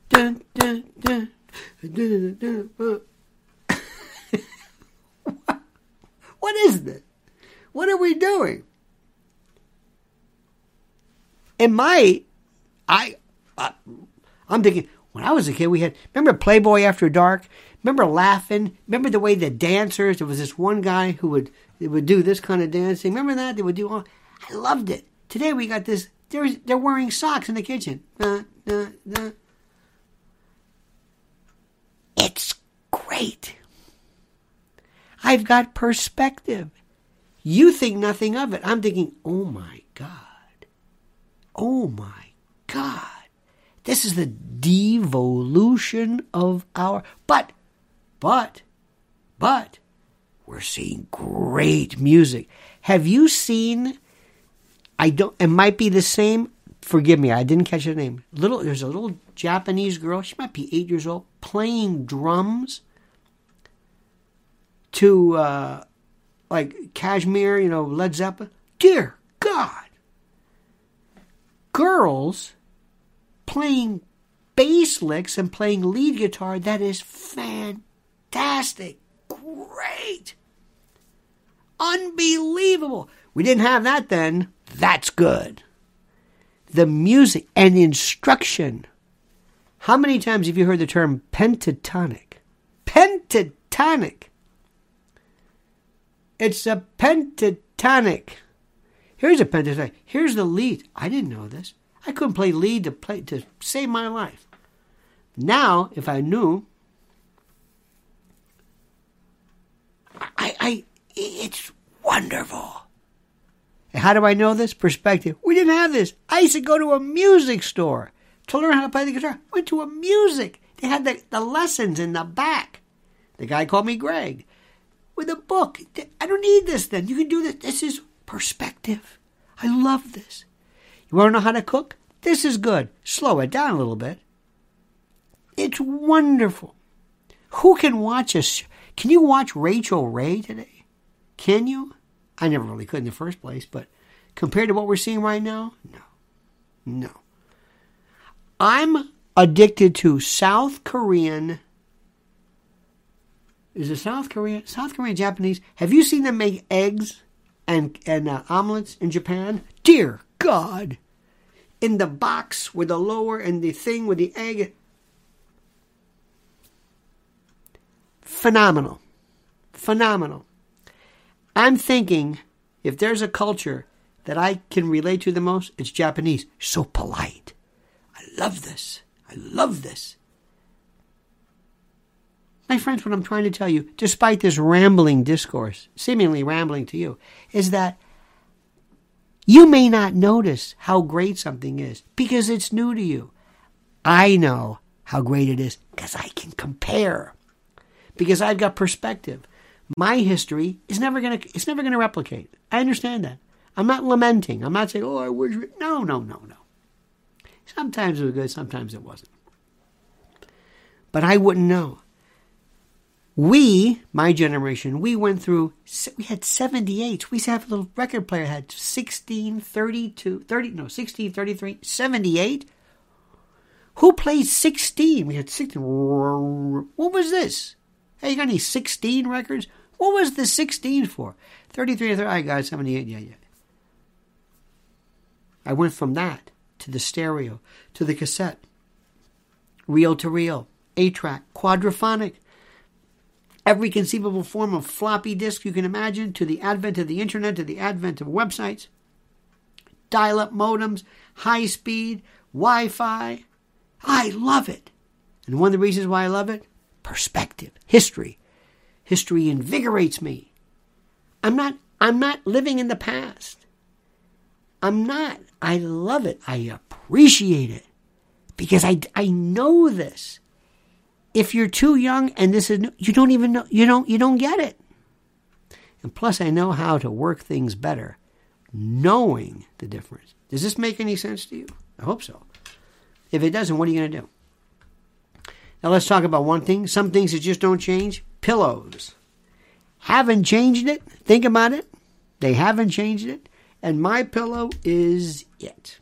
Dun, dun, dun, dun, dun, dun, What is this? What are we doing? It might. I. Uh, I'm thinking when I was a kid, we had remember Playboy After Dark. Remember laughing. Remember the way the dancers. There was this one guy who would would do this kind of dancing. Remember that they would do all. I loved it. Today we got this. They're they're wearing socks in the kitchen. It's great. I've got perspective. You think nothing of it. I'm thinking, oh my God. Oh my God. This is the devolution of our. But, but, but, we're seeing great music. Have you seen? I don't. It might be the same. Forgive me, I didn't catch her name. Little, there's a little Japanese girl. She might be eight years old, playing drums to uh, like Kashmir, you know, Led Zeppelin. Dear God, girls playing bass licks and playing lead guitar. That is fantastic, great, unbelievable. We didn't have that then. That's good. The music and instruction. How many times have you heard the term pentatonic? Pentatonic. It's a pentatonic. Here's a pentatonic. Here's the lead. I didn't know this. I couldn't play lead to play to save my life. Now, if I knew, I, I, it's wonderful. And how do I know this perspective? We didn't have this. I used to go to a music store to learn how to play the guitar. Went to a music. They had the, the lessons in the back. The guy called me Greg with a book. I don't need this then. You can do this. This is perspective. I love this. You want to know how to cook? This is good. Slow it down a little bit. It's wonderful. Who can watch us? Can you watch Rachael Ray today? Can you? I never really could in the first place, but compared to what we're seeing right now, no. No. I'm addicted to South Korean is it South Korea? South Korean Japanese. Have you seen them make eggs and and uh, omelets in Japan? Dear God! In the box with the lower and the thing with the egg. Phenomenal. Phenomenal. I'm thinking if there's a culture that I can relate to the most, it's Japanese. So polite. I love this. I love this. My friends, what I'm trying to tell you, despite this rambling discourse, seemingly rambling to you, is that you may not notice how great something is because it's new to you. I know how great it is because I can compare. Because I've got perspective. My history is never gonna it's never gonna replicate. I understand that. I'm not lamenting. I'm not saying, oh, I wish no, no, no, no. Sometimes it was good, sometimes it wasn't. But I wouldn't know. We, my generation, we went through, we had 78. We to have a little record player that had 16, 32, 30, no, 16, 33, 78. Who played 16? We had 16. What was this? Hey, you got any 16 records? What was the 16 for? 33 or 30, I got 78, yeah, yeah. I went from that to the stereo, to the cassette, reel to reel, 8 track, quadraphonic, every conceivable form of floppy disk you can imagine, to the advent of the internet, to the advent of websites, dial up modems, high speed, Wi Fi. I love it. And one of the reasons why I love it perspective, history. History invigorates me. I'm not I'm not living in the past. I'm not. I love it. I appreciate it because I, I know this. If you're too young and this is you don't even know you don't you don't get it. And plus I know how to work things better knowing the difference. Does this make any sense to you? I hope so. If it doesn't, what are you going to do? Now let's talk about one thing. Some things that just don't change. Pillows. Haven't changed it. Think about it. They haven't changed it. And my pillow is it.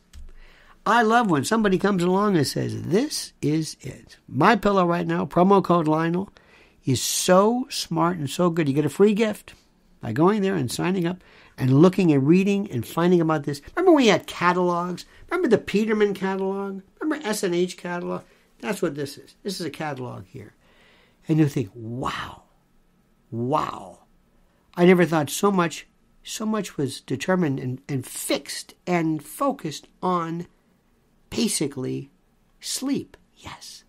I love when somebody comes along and says, This is it. My pillow right now, promo code Lionel, is so smart and so good. You get a free gift by going there and signing up and looking and reading and finding about this. Remember when we had catalogs? Remember the Peterman catalog? Remember S&H catalog? That's what this is. This is a catalog here. And you think, wow, wow. I never thought so much, so much was determined and, and fixed and focused on basically sleep. Yes.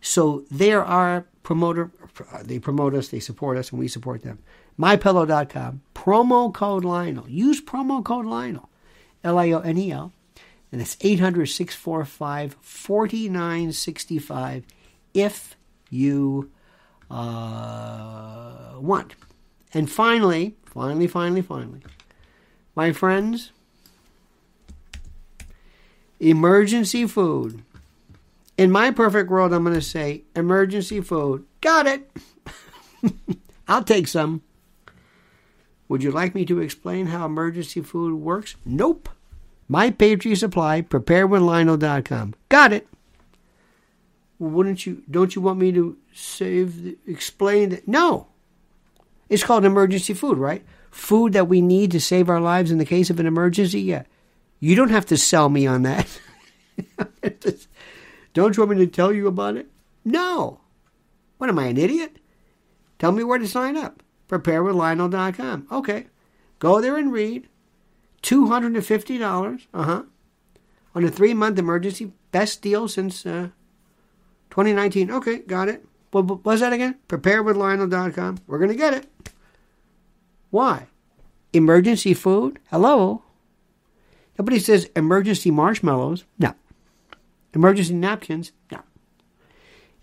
So there are promoter, they promote us, they support us, and we support them. MyPillow.com, promo code Lionel. Use promo code Lionel, L I O N E L and it's 800 645 4965 if you uh, want. And finally, finally, finally, finally, my friends, emergency food. In my perfect world, I'm going to say emergency food. Got it. I'll take some. Would you like me to explain how emergency food works? Nope. My Patriot Supply, preparewithlionel.com. Got it. Wouldn't you, don't you want me to save, the, explain that? No. It's called emergency food, right? Food that we need to save our lives in the case of an emergency? Yeah. You don't have to sell me on that. don't you want me to tell you about it? No. What am I, an idiot? Tell me where to sign up. Preparewithlionel.com. Okay. Go there and read. $250, uh-huh, on a three-month emergency. Best deal since uh, 2019. Okay, got it. What was that again? Preparewithlionel.com. We're going to get it. Why? Emergency food? Hello? Nobody says emergency marshmallows. No. Emergency napkins? No.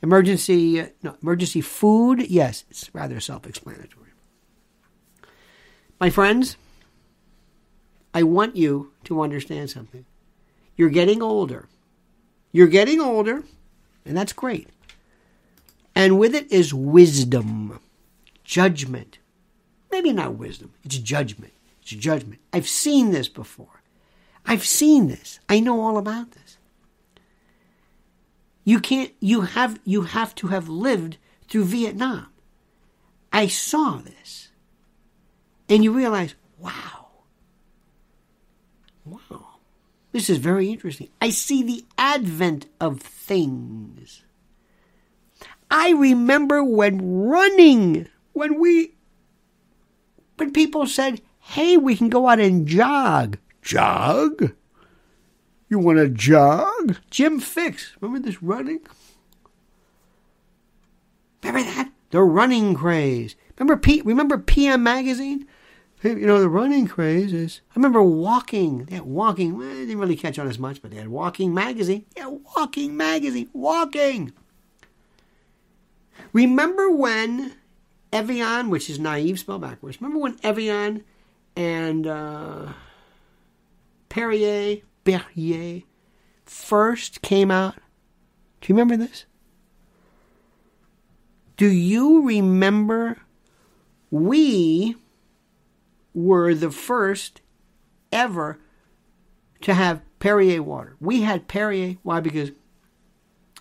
Emergency, uh, no, emergency food? Yes, it's rather self-explanatory. My friends, I want you to understand something. You're getting older. You're getting older, and that's great. And with it is wisdom, judgment. Maybe not wisdom, it's judgment. It's judgment. I've seen this before. I've seen this. I know all about this. You can't you have you have to have lived through Vietnam. I saw this. And you realize, wow, Wow. This is very interesting. I see the advent of things. I remember when running, when we, when people said, hey, we can go out and jog. Jog? You want to jog? Jim Fixx. Remember this running? Remember that? The running craze. Remember P, remember PM Magazine? you know, the running craze is. I remember walking. Had walking. Well, didn't really catch on as much, but they had walking magazine. Yeah, walking magazine. Walking. Remember when Evian, which is naive spelled backwards, remember when Evian and uh, Perrier, Perrier, first came out? Do you remember this? Do you remember we were the first ever to have Perrier water. We had Perrier. Why? Because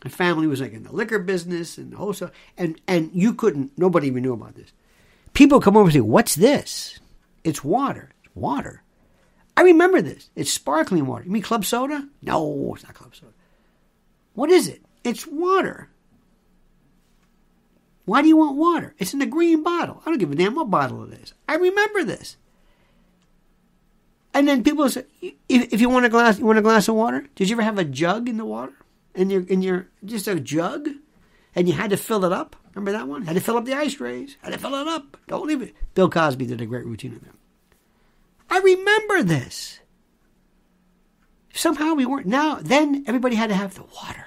My family was like in the liquor business and the wholesale, and and you couldn't. Nobody even knew about this. People come over and say, "What's this?" It's water. It's water. I remember this. It's sparkling water. You mean club soda? No, it's not club soda. What is it? It's water. Why do you want water? It's in a green bottle. I don't give a damn what bottle it is. I remember this. And then people say, if, if you want a glass, you want a glass of water. Did you ever have a jug in the water? In your, in your, just a jug, and you had to fill it up. Remember that one? Had to fill up the ice trays. Had to fill it up. Don't leave it. Bill Cosby did a great routine of that. I remember this. Somehow we weren't. Now, then everybody had to have the water.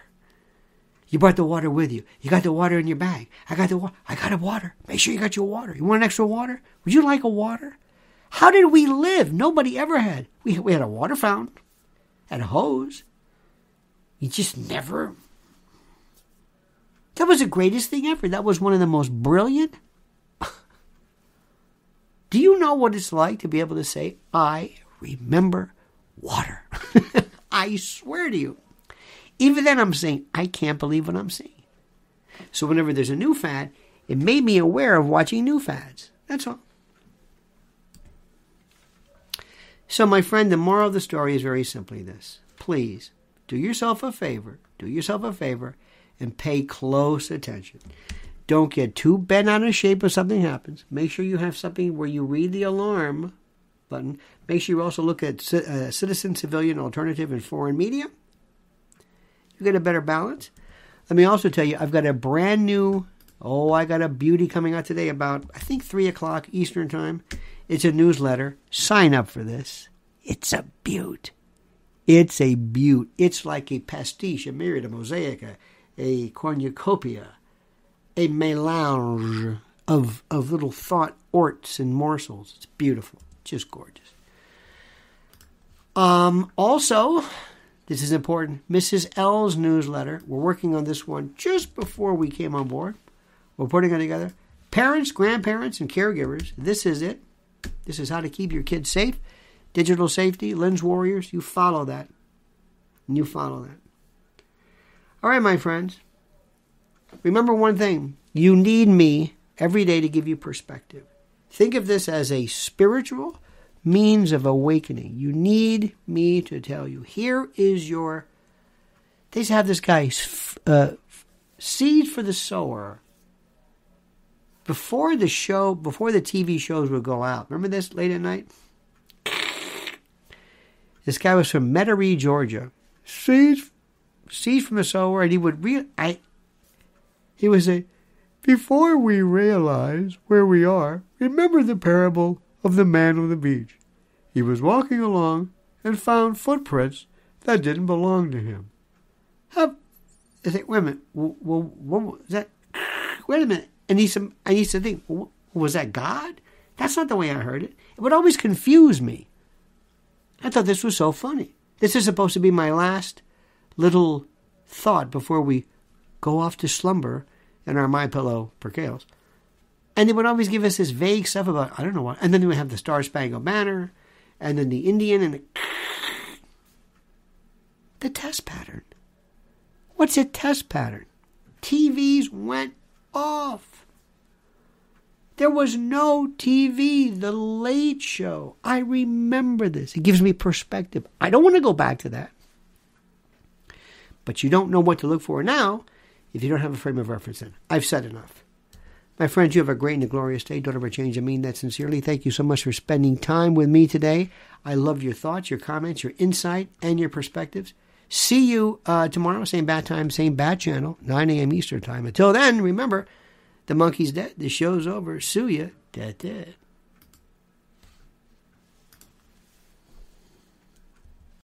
You brought the water with you. You got the water in your bag. I got the water. I got a water. Make sure you got your water. You want an extra water? Would you like a water? How did we live? Nobody ever had. We, we had a water fountain, had a hose. You just never. That was the greatest thing ever. That was one of the most brilliant. Do you know what it's like to be able to say, I remember water? I swear to you. Even then, I'm saying, I can't believe what I'm seeing. So, whenever there's a new fad, it made me aware of watching new fads. That's all. So, my friend, the moral of the story is very simply this. Please do yourself a favor, do yourself a favor, and pay close attention. Don't get too bent out of shape if something happens. Make sure you have something where you read the alarm button. Make sure you also look at uh, citizen, civilian, alternative, and foreign media. You get a better balance. Let me also tell you, I've got a brand new, oh, I got a beauty coming out today about, I think, 3 o'clock Eastern Time. It's a newsletter. Sign up for this. It's a beaut. It's a beaut. It's like a pastiche, a myriad, a mosaic, a, a cornucopia, a melange of, of little thought orts and morsels. It's beautiful. Just gorgeous. Um, also, this is important. Mrs. L's newsletter. We're working on this one just before we came on board. We're putting it together. Parents, grandparents, and caregivers. This is it. This is how to keep your kids safe. Digital safety, lens warriors. You follow that. And you follow that. All right, my friends. Remember one thing you need me every day to give you perspective. Think of this as a spiritual means of awakening. You need me to tell you. Here is your. They have this guy, uh, seed for the sower. Before the show, before the TV shows would go out, remember this late at night? This guy was from Metairie, Georgia. Seed, seeds from the sower, and he would real. I. He was a. Before we realize where we are, remember the parable of the man on the beach. He was walking along and found footprints that didn't belong to him. How, I think, wait a minute, well, what was that? Wait a minute. And he said, I used to think, was that God? That's not the way I heard it. It would always confuse me. I thought this was so funny. This is supposed to be my last little thought before we go off to slumber in our My Pillow percales. And they would always give us this vague stuff about I don't know what. And then we have the Star Spangled Banner, and then the Indian and the the test pattern. What's a test pattern? TVs went off. There was no TV, The Late Show. I remember this. It gives me perspective. I don't want to go back to that. But you don't know what to look for now if you don't have a frame of reference then. I've said enough. My friends, you have a great and a glorious day. Don't ever change. I mean that sincerely. Thank you so much for spending time with me today. I love your thoughts, your comments, your insight, and your perspectives. See you uh, tomorrow, same bat time, same bat channel, 9 a.m. Eastern time. Until then, remember, the monkey's dead. The show's over. Sue ya. Dead, dead.